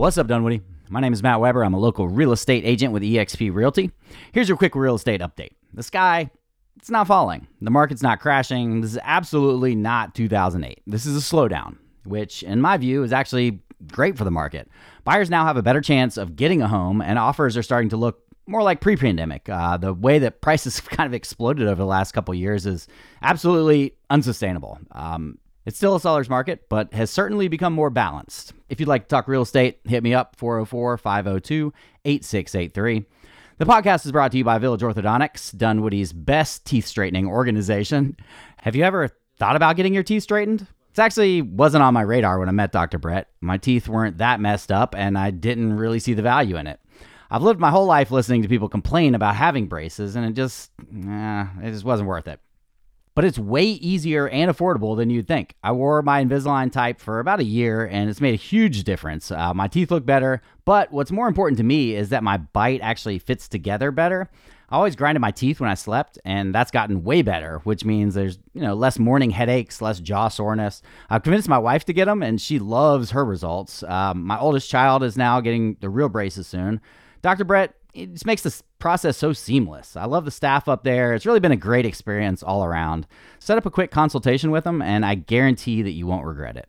What's up, Dunwoody? My name is Matt Weber. I'm a local real estate agent with eXp Realty. Here's your quick real estate update. The sky, it's not falling. The market's not crashing. This is absolutely not 2008. This is a slowdown, which, in my view, is actually great for the market. Buyers now have a better chance of getting a home, and offers are starting to look more like pre-pandemic. Uh, the way that prices have kind of exploded over the last couple years is absolutely unsustainable. Um, it's still a seller's market, but has certainly become more balanced. If you'd like to talk real estate, hit me up 404 502 8683. The podcast is brought to you by Village Orthodontics, Dunwoody's best teeth straightening organization. Have you ever thought about getting your teeth straightened? It actually wasn't on my radar when I met Dr. Brett. My teeth weren't that messed up, and I didn't really see the value in it. I've lived my whole life listening to people complain about having braces, and it just, eh, it just wasn't worth it but it's way easier and affordable than you'd think. I wore my Invisalign type for about a year and it's made a huge difference. Uh, my teeth look better, but what's more important to me is that my bite actually fits together better. I always grinded my teeth when I slept, and that's gotten way better, which means there's you know less morning headaches, less jaw soreness. I've convinced my wife to get them, and she loves her results. Um, my oldest child is now getting the real braces soon. Dr. Brett it just makes this process so seamless. I love the staff up there. It's really been a great experience all around. Set up a quick consultation with them, and I guarantee that you won't regret it.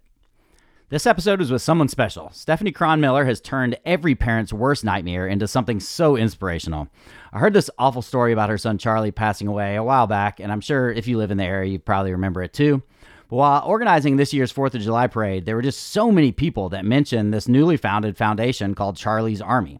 This episode is with someone special. Stephanie Cronmiller has turned every parent's worst nightmare into something so inspirational. I heard this awful story about her son Charlie passing away a while back, and I'm sure if you live in the area, you probably remember it too. But while organizing this year's 4th of July parade, there were just so many people that mentioned this newly founded foundation called Charlie's Army.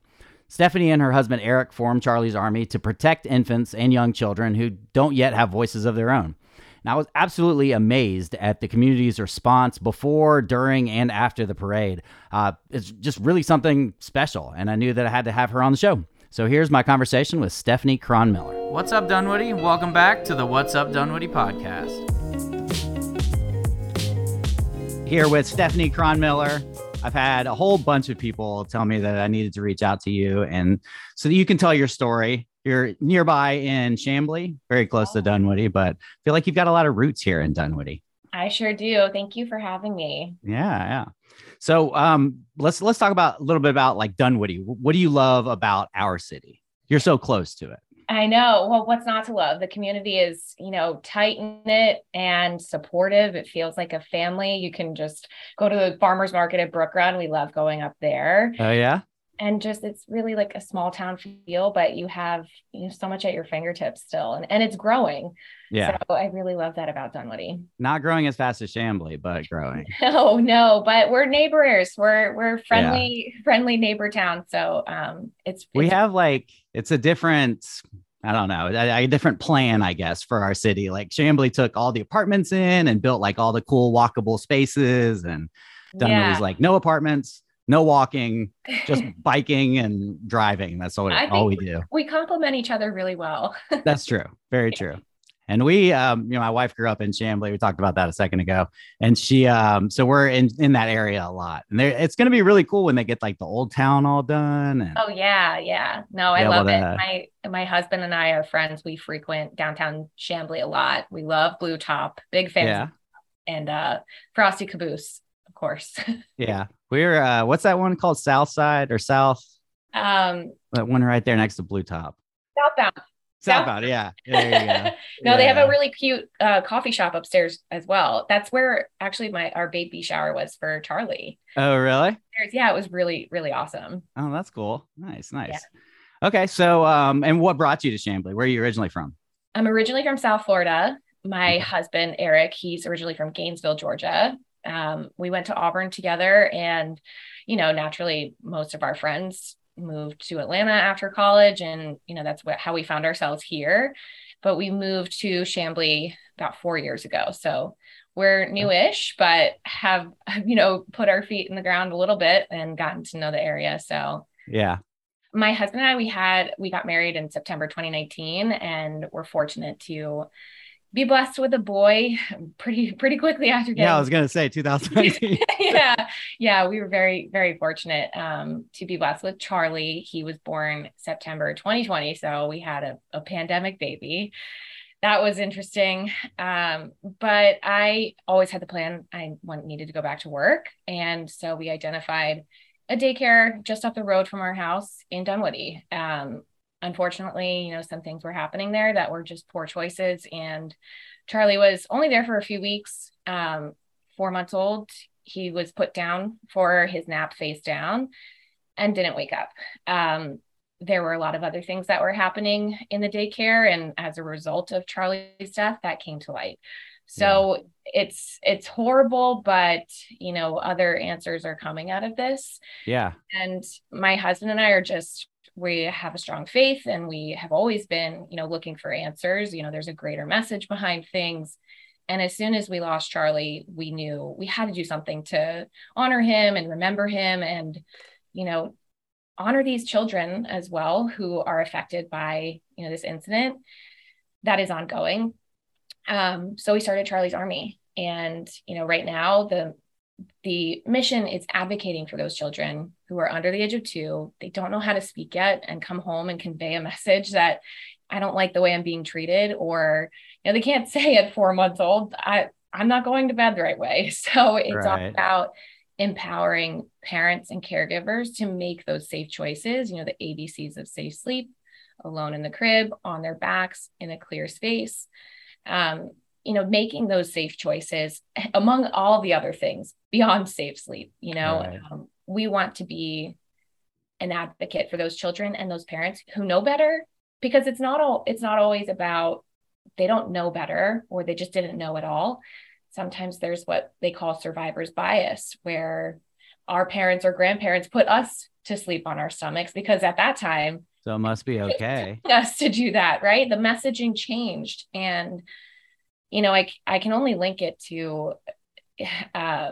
Stephanie and her husband Eric formed Charlie's Army to protect infants and young children who don't yet have voices of their own. Now, I was absolutely amazed at the community's response before, during, and after the parade. Uh, it's just really something special, and I knew that I had to have her on the show. So here's my conversation with Stephanie Cronmiller. What's up, Dunwoody? Welcome back to the What's Up Dunwoody podcast. Here with Stephanie Cronmiller. I've had a whole bunch of people tell me that I needed to reach out to you and so that you can tell your story. You're nearby in Chamblee, very close to Dunwoody, but I feel like you've got a lot of roots here in Dunwoody. I sure do. Thank you for having me. Yeah, yeah. So um, let's let's talk about a little bit about like Dunwoody. What do you love about our city? You're so close to it. I know. Well, what's not to love? The community is, you know, tight knit and supportive. It feels like a family. You can just go to the farmers market at Brook Run. We love going up there. Oh yeah. And just it's really like a small town feel, but you have you know so much at your fingertips still, and, and it's growing. Yeah. So I really love that about Dunwoody. Not growing as fast as Chamblee, but growing. No, no, but we're neighbors. We're we're friendly, yeah. friendly neighbor town. So um it's, it's we have like it's a different I don't know, a, a, different plan, I guess, for our city. Like Chamblee took all the apartments in and built like all the cool walkable spaces, and Dunwoody yeah. like no apartments, no walking, just biking and driving. That's all, all we do. We complement each other really well. That's true. Very true. And we, um, you know, my wife grew up in Chamblee. We talked about that a second ago, and she, um, so we're in in that area a lot. And it's going to be really cool when they get like the old town all done. And oh yeah, yeah. No, I love it. My my husband and I are friends. We frequent downtown Chamblee a lot. We love Blue Top. Big fans. Yeah. And uh, Frosty Caboose, of course. yeah, we're uh, what's that one called? South Side or South? Um, that one right there next to Blue Top. Southbound. Southbound, yeah. There you go. no, yeah. they have a really cute uh, coffee shop upstairs as well. That's where actually my our baby shower was for Charlie. Oh, really? Yeah, it was really really awesome. Oh, that's cool. Nice, nice. Yeah. Okay, so um, and what brought you to Chamblee? Where are you originally from? I'm originally from South Florida. My husband Eric, he's originally from Gainesville, Georgia. Um, we went to Auburn together, and you know, naturally, most of our friends moved to Atlanta after college, and you know that's what, how we found ourselves here. But we moved to Chamblee about four years ago, so we're newish, but have you know put our feet in the ground a little bit and gotten to know the area. So yeah, my husband and I we had we got married in September 2019, and we're fortunate to be blessed with a boy pretty pretty quickly after getting, yeah i was gonna say 2019 yeah yeah we were very very fortunate um, to be blessed with charlie. He was born september 2020 so we had a, a pandemic baby. That was interesting um, but i always had the plan. I wanted, needed to go back to work and so we identified a daycare just up the road from our house in Dunwoody. Um, unfortunately, you know, some things were happening there that were just poor choices. And Charlie was only there for a few weeks, um, four months old. He was put down for his nap face down and didn't wake up. Um, there were a lot of other things that were happening in the daycare. And as a result of Charlie's death, that came to light. So yeah. it's it's horrible, but you know, other answers are coming out of this. Yeah. And my husband and I are just we have a strong faith and we have always been, you know, looking for answers. You know, there's a greater message behind things. And as soon as we lost Charlie, we knew we had to do something to honor him and remember him and, you know, honor these children as well who are affected by, you know, this incident that is ongoing. Um, so we started Charlie's Army. And, you know, right now the the mission is advocating for those children who are under the age of two. They don't know how to speak yet and come home and convey a message that I don't like the way I'm being treated, or you know, they can't say at four months old, I, I'm not going to bed the right way. So it's right. all about empowering parents and caregivers to make those safe choices, you know, the ABCs of safe sleep, alone in the crib, on their backs, in a clear space. Um, you know, making those safe choices among all the other things beyond safe sleep. You know, right. um, we want to be an advocate for those children and those parents who know better because it's not all it's not always about they don't know better or they just didn't know at all sometimes there's what they call survivor's bias where our parents or grandparents put us to sleep on our stomachs because at that time so it must be okay us to do that right the messaging changed and you know i, I can only link it to uh,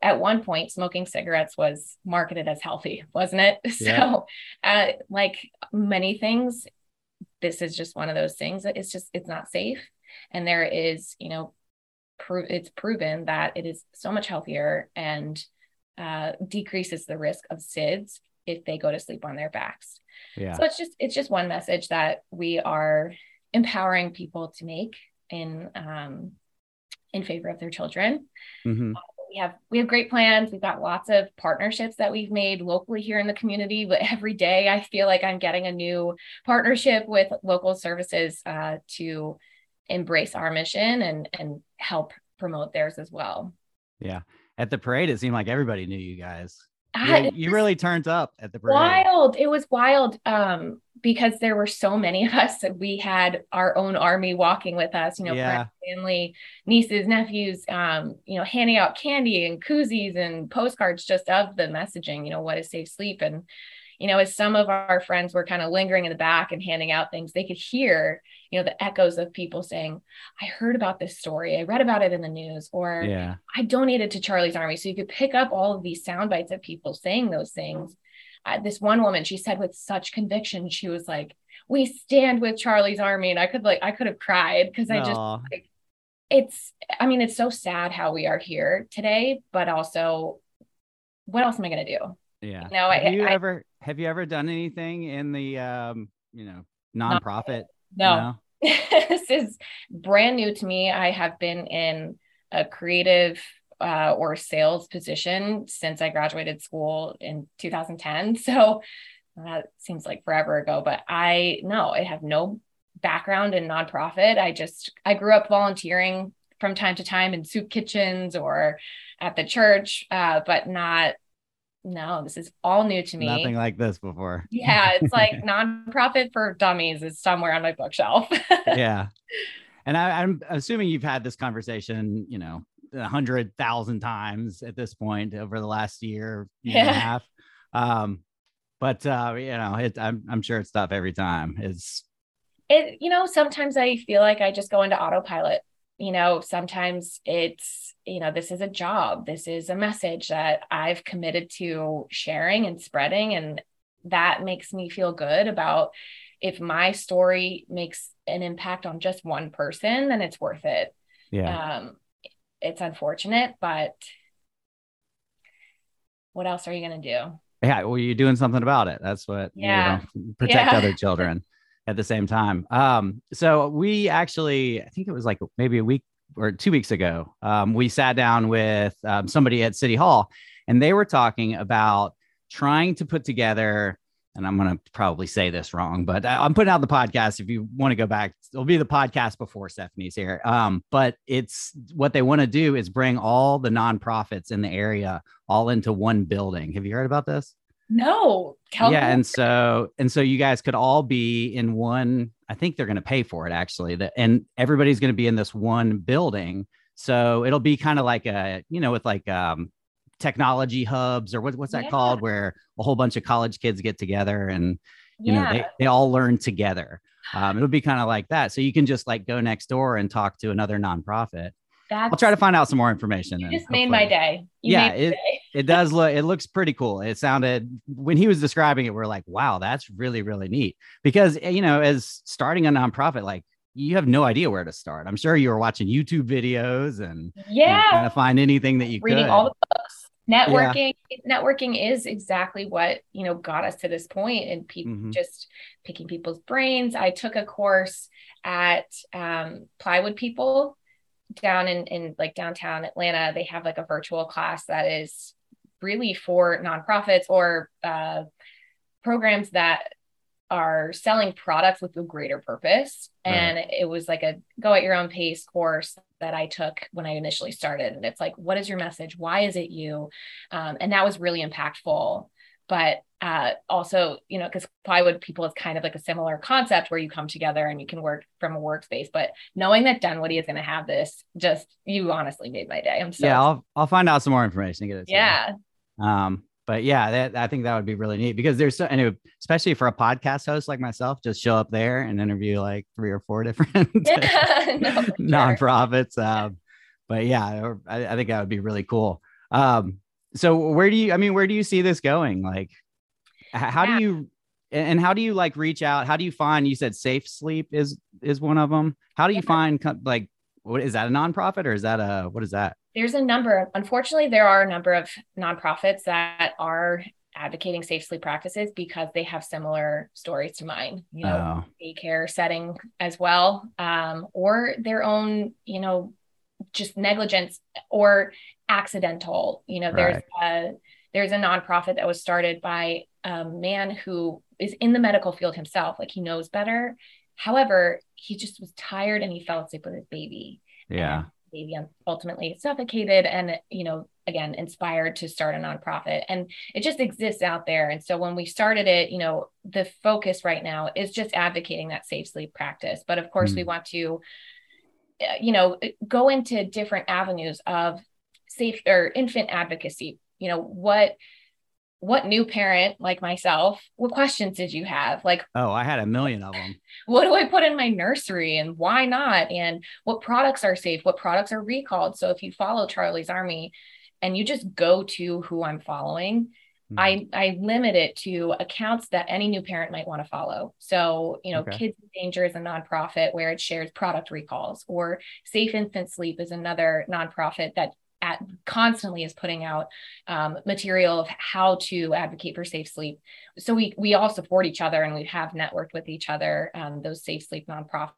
at one point smoking cigarettes was marketed as healthy wasn't it? Yeah. so uh, like many things this is just one of those things that it's just it's not safe. And there is you know pro- it's proven that it is so much healthier and uh, decreases the risk of sids if they go to sleep on their backs. Yeah. So it's just it's just one message that we are empowering people to make in um, in favor of their children. Mm-hmm. We have we have great plans. We've got lots of partnerships that we've made locally here in the community but every day i feel like i'm getting a new partnership with local services uh, to embrace our mission and and help promote theirs as well. Yeah. At the parade it seemed like everybody knew you guys you, you really turned up at the parade. Wild. It was wild. Um, because there were so many of us that we had our own army walking with us, you know, yeah. family, nieces, nephews, um, you know, handing out candy and koozies and postcards just of the messaging, you know, what is safe sleep. And, you know, as some of our friends were kind of lingering in the back and handing out things, they could hear, you know, the echoes of people saying, I heard about this story. I read about it in the news, or yeah. I donated to Charlie's Army. So you could pick up all of these sound bites of people saying those things uh, this one woman, she said with such conviction, she was like, "We stand with Charlie's Army," and I could like, I could have cried because I just like, it's. I mean, it's so sad how we are here today, but also, what else am I gonna do? Yeah. You know, have I, you I, ever have you ever done anything in the um, you know, nonprofit? No. this is brand new to me. I have been in a creative uh, or sales position since I graduated school in 2010. So that seems like forever ago, but I no, I have no background in nonprofit. I just I grew up volunteering from time to time in soup kitchens or at the church, uh, but not no, this is all new to me. Nothing like this before. Yeah, it's like nonprofit for dummies is somewhere on my bookshelf. yeah. And I, am assuming you've had this conversation, you know, a hundred thousand times at this point over the last year, year yeah. and a half. Um, but uh, you know, it, I'm I'm sure it's tough every time. It's it, you know, sometimes I feel like I just go into autopilot. You know, sometimes it's, you know, this is a job. This is a message that I've committed to sharing and spreading. And that makes me feel good about if my story makes an impact on just one person, then it's worth it. Yeah. Um, it's unfortunate, but what else are you going to do? Yeah, well, you're doing something about it. That's what yeah. you know, protect yeah. other children at the same time. Um, so we actually, I think it was like maybe a week or two weeks ago, um, we sat down with um, somebody at City Hall, and they were talking about trying to put together and I'm going to probably say this wrong, but I'm putting out the podcast. If you want to go back, it'll be the podcast before Stephanie's here. Um, but it's what they want to do is bring all the nonprofits in the area all into one building. Have you heard about this? No. Yeah, and so and so you guys could all be in one. I think they're going to pay for it actually. That and everybody's going to be in this one building. So it'll be kind of like a you know with like um technology hubs or what, what's that yeah. called where a whole bunch of college kids get together and you yeah. know they, they all learn together um, it'll be kind of like that so you can just like go next door and talk to another nonprofit That's, i'll try to find out some more information you just made my day you yeah it, day. it does look it looks pretty cool it sounded when he was describing it we're like wow that's really really neat because eh, you know as starting a nonprofit like you have no idea where to start. I'm sure you were watching YouTube videos and yeah, trying to find anything that you reading could. all the books networking yeah. networking is exactly what you know got us to this point and people mm-hmm. just picking people's brains i took a course at um, plywood people down in in like downtown atlanta they have like a virtual class that is really for nonprofits or uh, programs that are selling products with a greater purpose. Right. And it was like a go at your own pace course that I took when I initially started. And it's like, what is your message? Why is it you? Um, and that was really impactful. But uh, also, you know, because plywood people is kind of like a similar concept where you come together and you can work from a workspace. But knowing that Dunwoody is going to have this, just you honestly made my day. I'm so yeah. I'll I'll find out some more information to get it. Yeah. Um, but yeah, that, I think that would be really neat because there's so, and especially for a podcast host like myself, just show up there and interview like three or four different yeah, no, nonprofits. Sure. Um, but yeah, I, I, think that would be really cool. Um, so where do you, I mean, where do you see this going? Like, how yeah. do you, and how do you like reach out? How do you find, you said safe sleep is, is one of them. How do you find like, what is that a nonprofit or is that a, what is that? there's a number, unfortunately, there are a number of nonprofits that are advocating safe sleep practices because they have similar stories to mine, you know, oh. daycare setting as well, um, or their own, you know, just negligence or accidental. You know, there's a there's a nonprofit that was started by a man who is in the medical field himself, like he knows better. However, he just was tired and he fell asleep with his baby. Yeah baby ultimately suffocated and you know again inspired to start a nonprofit and it just exists out there and so when we started it you know the focus right now is just advocating that safe sleep practice but of course mm. we want to Uh, you know go into different avenues of safe or infant advocacy. You know what what new parent like myself what questions did you have? Like oh i had a million of them what do i put in my nursery and why not? And what products are safe? What products are recalled? So if you follow charlie's army and you just go to who i'm following. I i limit it to accounts that any new parent might want to follow so you know okay. kids in danger is a nonprofit where it shares product recalls or safe infant sleep is another nonprofit that at constantly is putting out um, material of how to advocate for safe sleep. So we we all support each other and we have networked with each other. Um, those safe sleep nonprofits.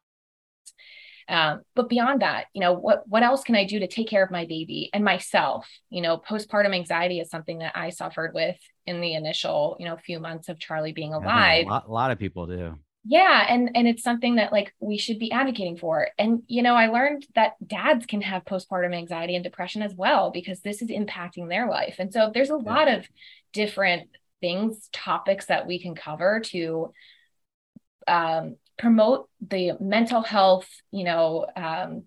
Um, but beyond that, you know, what what else can I do to take care of my baby and myself? You know, postpartum anxiety is something that I suffered with in the initial, you know, few months of Charlie being alive. A lot, a lot of people do yeah and and it's something that like we should be advocating for and you know i learned that dads can have postpartum anxiety and depression as well because this is impacting their life and so there's a lot of different things topics that we can cover to um, promote the mental health you know um,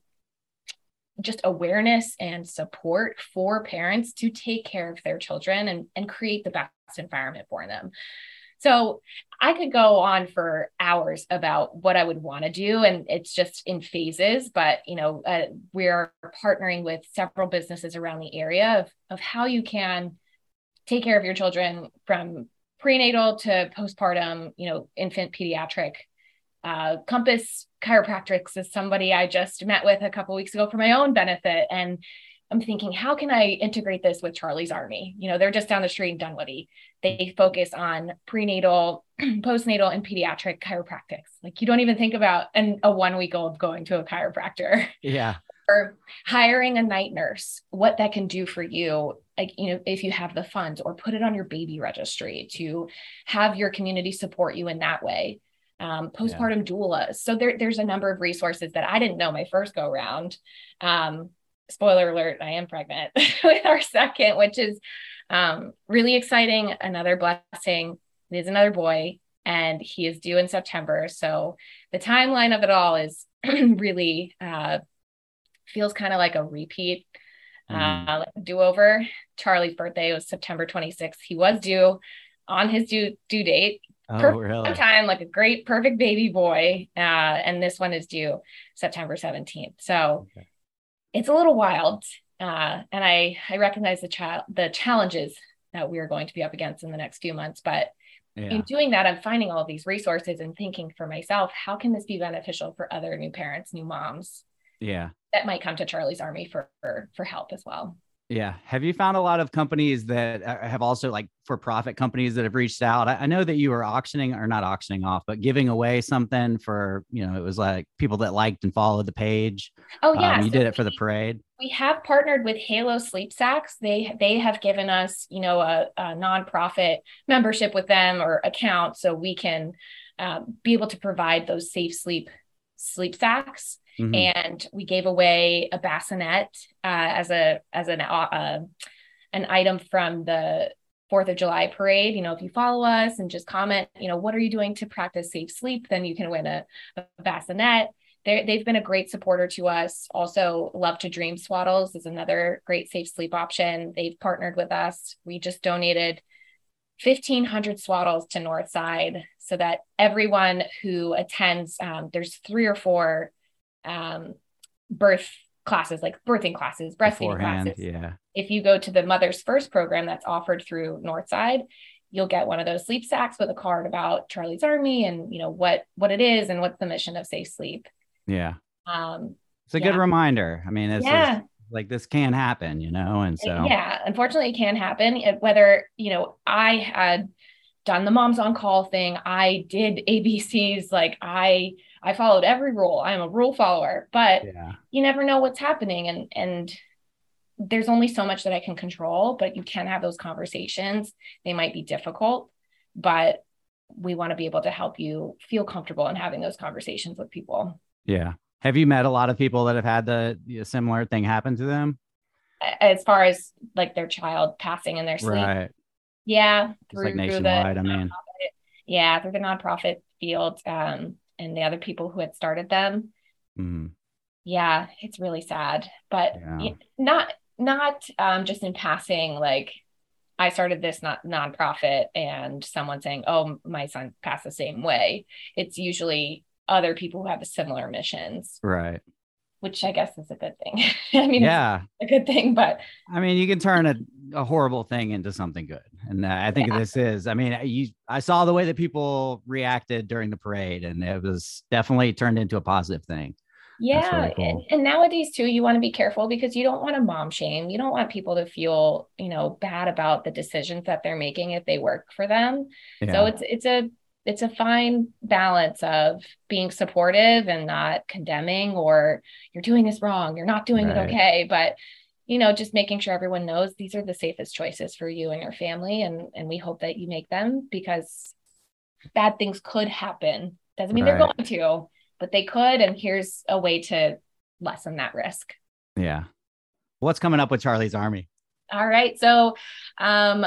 just awareness and support for parents to take care of their children and, and create the best environment for them so I could go on for hours about what I would want to do, and it's just in phases. But you know, uh, we are partnering with several businesses around the area of of how you can take care of your children from prenatal to postpartum. You know, infant pediatric. Uh, Compass Chiropractics is somebody I just met with a couple weeks ago for my own benefit, and I'm thinking, how can I integrate this with Charlie's Army? You know, they're just down the street in Dunwoody. They focus on prenatal, postnatal, and pediatric chiropractics. Like you don't even think about an, a one week old going to a chiropractor. Yeah. or hiring a night nurse, what that can do for you like you know if you have the funds or put it on your baby registry to have your community support you in that way um, postpartum yeah. doulas so there, there's a number of resources that i didn't know my first go round um, spoiler alert i am pregnant with our second which is um, really exciting another blessing it is another boy and he is due in september so the timeline of it all is really uh, feels kind of like a repeat mm-hmm. uh, like do over. Charlie's birthday was September 26th. He was due on his due due date. Oh, perfect really? time, like a great, perfect baby boy. Uh, and this one is due September 17th. So okay. it's a little wild. Uh, and I, I recognize the child, the challenges that we're going to be up against in the next few months. But yeah. in doing that, I'm finding all these resources and thinking for myself, how can this be beneficial for other new parents, new moms? Yeah that might come to Charlie's Army for for, for help as well. Yeah. Have you found a lot of companies that uh, have also like for profit companies that have reached out? I, know that you were auctioning or not auctioning off, but giving away something for, you know, it was like people that liked and followed the page. Oh, yeah. Um, you so did it for the parade. We have partnered with Halo Sleep Sacks. They they have given us, you know, a, a nonprofit membership with them or account so we can um, be able to provide those safe sleep sleep sacks Mm-hmm. And we gave away a bassinet uh, as a as an uh, an item from the Fourth of July parade. You know, if you follow us and just comment, you know, what are you doing to practice safe sleep? Then you can win a, a bassinet. they they've been a great supporter to us. Also, Love to Dream Swaddles is another great safe sleep option. They've partnered with us. We just donated 1,500 swaddles to Northside so that everyone who attends, um, there's three or four um, birth classes, like birthing classes, breastfeeding Beforehand, classes. Yeah. If you go to the Mother's First program that's offered through Northside, you'll get one of those sleep sacks with a card about Charlie's Army and you know what what it is and what's the mission of Safe Sleep. Yeah. Um, it's a yeah. good reminder. I mean, it's, yeah. It's, like this can happen, you know, and so yeah, unfortunately, it can happen. Whether you know, I had done the moms on call thing, I did ABCs, like I I followed every rule. I'm a rule follower, but yeah. you never know what's happening and and there's only so much that I can control, but you can have those conversations. They might be difficult, but we want to be able to help you feel comfortable in having those conversations with people. Yeah. Have you met a lot of people that have had the, the similar thing happen to them? As far as like their child passing in their sleep. Right. Yeah. Through, like nationwide, I mean. Yeah, through the nonprofit field. Um, and the other people who had started them. Mm. Yeah, it's really sad, but yeah. not not um, just in passing. Like I started this not nonprofit, and someone saying, "Oh, my son passed the same way." It's usually other people who have similar missions, right? Which I guess is a good thing. I mean, yeah, a good thing, but I mean, you can turn a, a horrible thing into something good, and uh, I think yeah. this is. I mean, you I saw the way that people reacted during the parade, and it was definitely turned into a positive thing. Yeah. Really cool. and, and nowadays too, you want to be careful because you don't want to mom shame. You don't want people to feel, you know, bad about the decisions that they're making if they work for them. Yeah. So it's it's a it's a fine balance of being supportive and not condemning or you're doing this wrong, you're not doing right. it okay. But you know, just making sure everyone knows these are the safest choices for you and your family. And and we hope that you make them because bad things could happen. Doesn't mean right. they're going to, but they could. And here's a way to lessen that risk. Yeah. What's coming up with Charlie's Army? All right. So um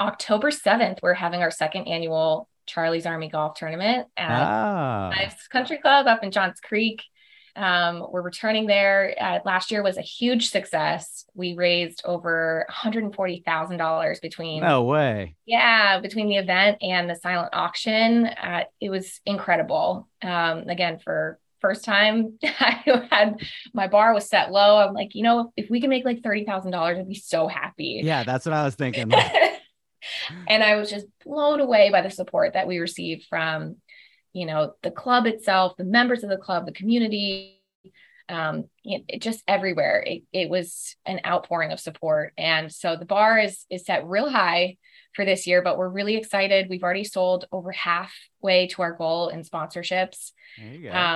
October 7th, we're having our second annual Charlie's Army Golf Tournament at ah. Country Club up in Johns Creek. Um, we're returning there. Uh, last year was a huge success. We raised over $140,000 between. No way. Yeah, between the event and the silent auction. Uh, it was incredible. Um, again, for first time I had my bar was set low. I'm like, you know, if we can make like $30,000, I'd be so happy. Yeah, that's what I was thinking. and I was just blown away by the support that we received from, you know, the club itself, the members of the club, the community, um, it, it just everywhere. It, it was an outpouring of support, and so the bar is is set real high for this year. But we're really excited. We've already sold over halfway to our goal in sponsorships.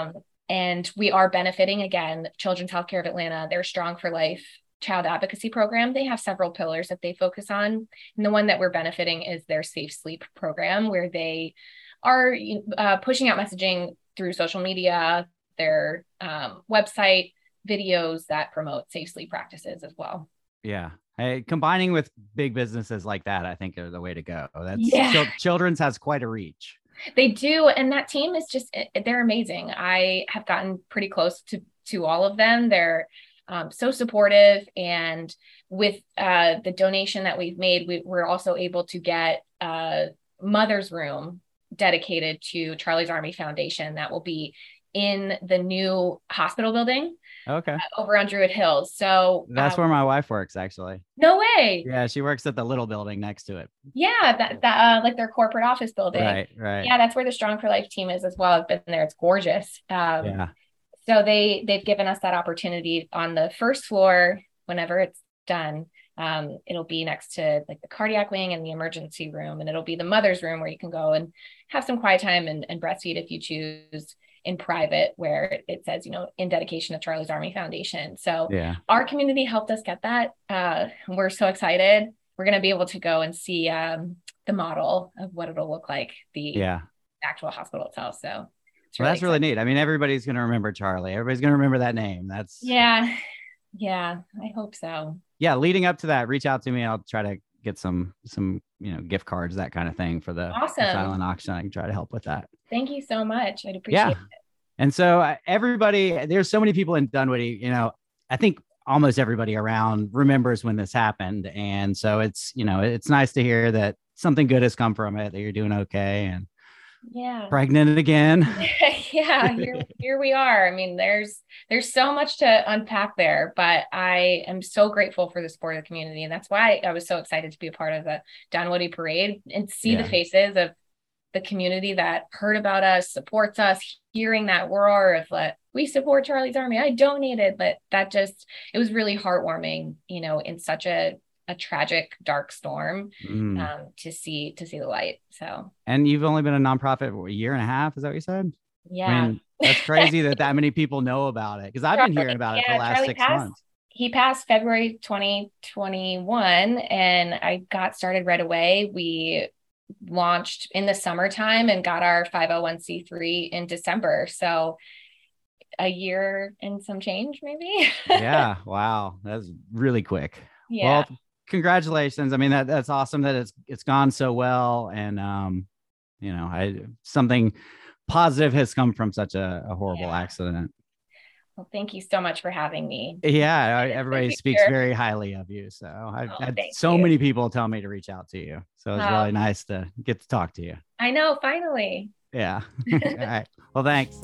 Um, and we are benefiting again Children's Healthcare of Atlanta. They're strong for life child advocacy program, they have several pillars that they focus on. And the one that we're benefiting is their safe sleep program, where they are uh, pushing out messaging through social media, their um, website, videos that promote safe sleep practices as well. Yeah. Hey, combining with big businesses like that, I think are the way to go. That's yeah. children's has quite a reach. They do, and that team is just eh, they're amazing. I have gotten pretty close to to all of them. They're um, so supportive, and with uh, the donation that we've made, we, we're also able to get a mother's room dedicated to Charlie's Army Foundation that will be in the new hospital building. Okay. Uh, over on Druid Hills. So that's um, where my wife works, actually. No way. Yeah, she works at the little building next to it. Yeah, that that uh, like their corporate office building. Right, right. Yeah, that's where the Strong for Life team is as well. I've been there. It's gorgeous. Um, yeah. So they they've given us that opportunity on the first floor. Whenever it's done, um, it'll be next to like the cardiac wing and the emergency room, and it'll be the mother's room where you can go and have some quiet time and, and breastfeed if you choose in private where it says, you know, in dedication of Charlie's Army Foundation. So yeah. our community helped us get that. Uh, we're so excited. We're going to be able to go and see um, the model of what it'll look like, the yeah. actual hospital itself. So well, that's exciting. really neat. I mean, everybody's going to remember Charlie. Everybody's going to remember that name. That's yeah. Yeah. I hope so. Yeah. Leading up to that, reach out to me. I'll try to get some some you know gift cards that kind of thing for the, awesome. the silent auction i can try to help with that thank you so much i'd appreciate yeah. it and so uh, everybody there's so many people in dunwoody you know i think almost everybody around remembers when this happened and so it's you know it's nice to hear that something good has come from it that you're doing okay and yeah. Pregnant again. Yeah here, here we are. I mean there's there's so much to unpack there but i am so grateful for the support of the community and that's why i was so excited to be a part of the dunwoody parade and see yeah. the faces of the community that heard about us supports us hearing that roar of like we support charlie's army. I donated but that just it was really heartwarming you know in such a a tragic dark storm mm. um, to see to see the light so. And you've only been a nonprofit a year and a half is that what you said? Yeah. I mean, that's crazy that that many people know about it because i've been hearing about it for the last Charlie six passed, months. he passed february 2021 and i got started right away. We launched in the summertime and got our 501c3 in december so a year and some change maybe? Yeah wow that's really quick. Yeah. Well, congratulations. I mean, that that's awesome that it's it's gone so well. And um, you know, I something positive has come from such a, a horrible yeah. accident. Well, thank you so much for having me. Yeah, everybody speaks very highly of you. So I've oh, had so you. many people tell me to reach out to you. So it's oh. really nice to get to talk to you. I know, finally. Yeah. All right. Well, thanks.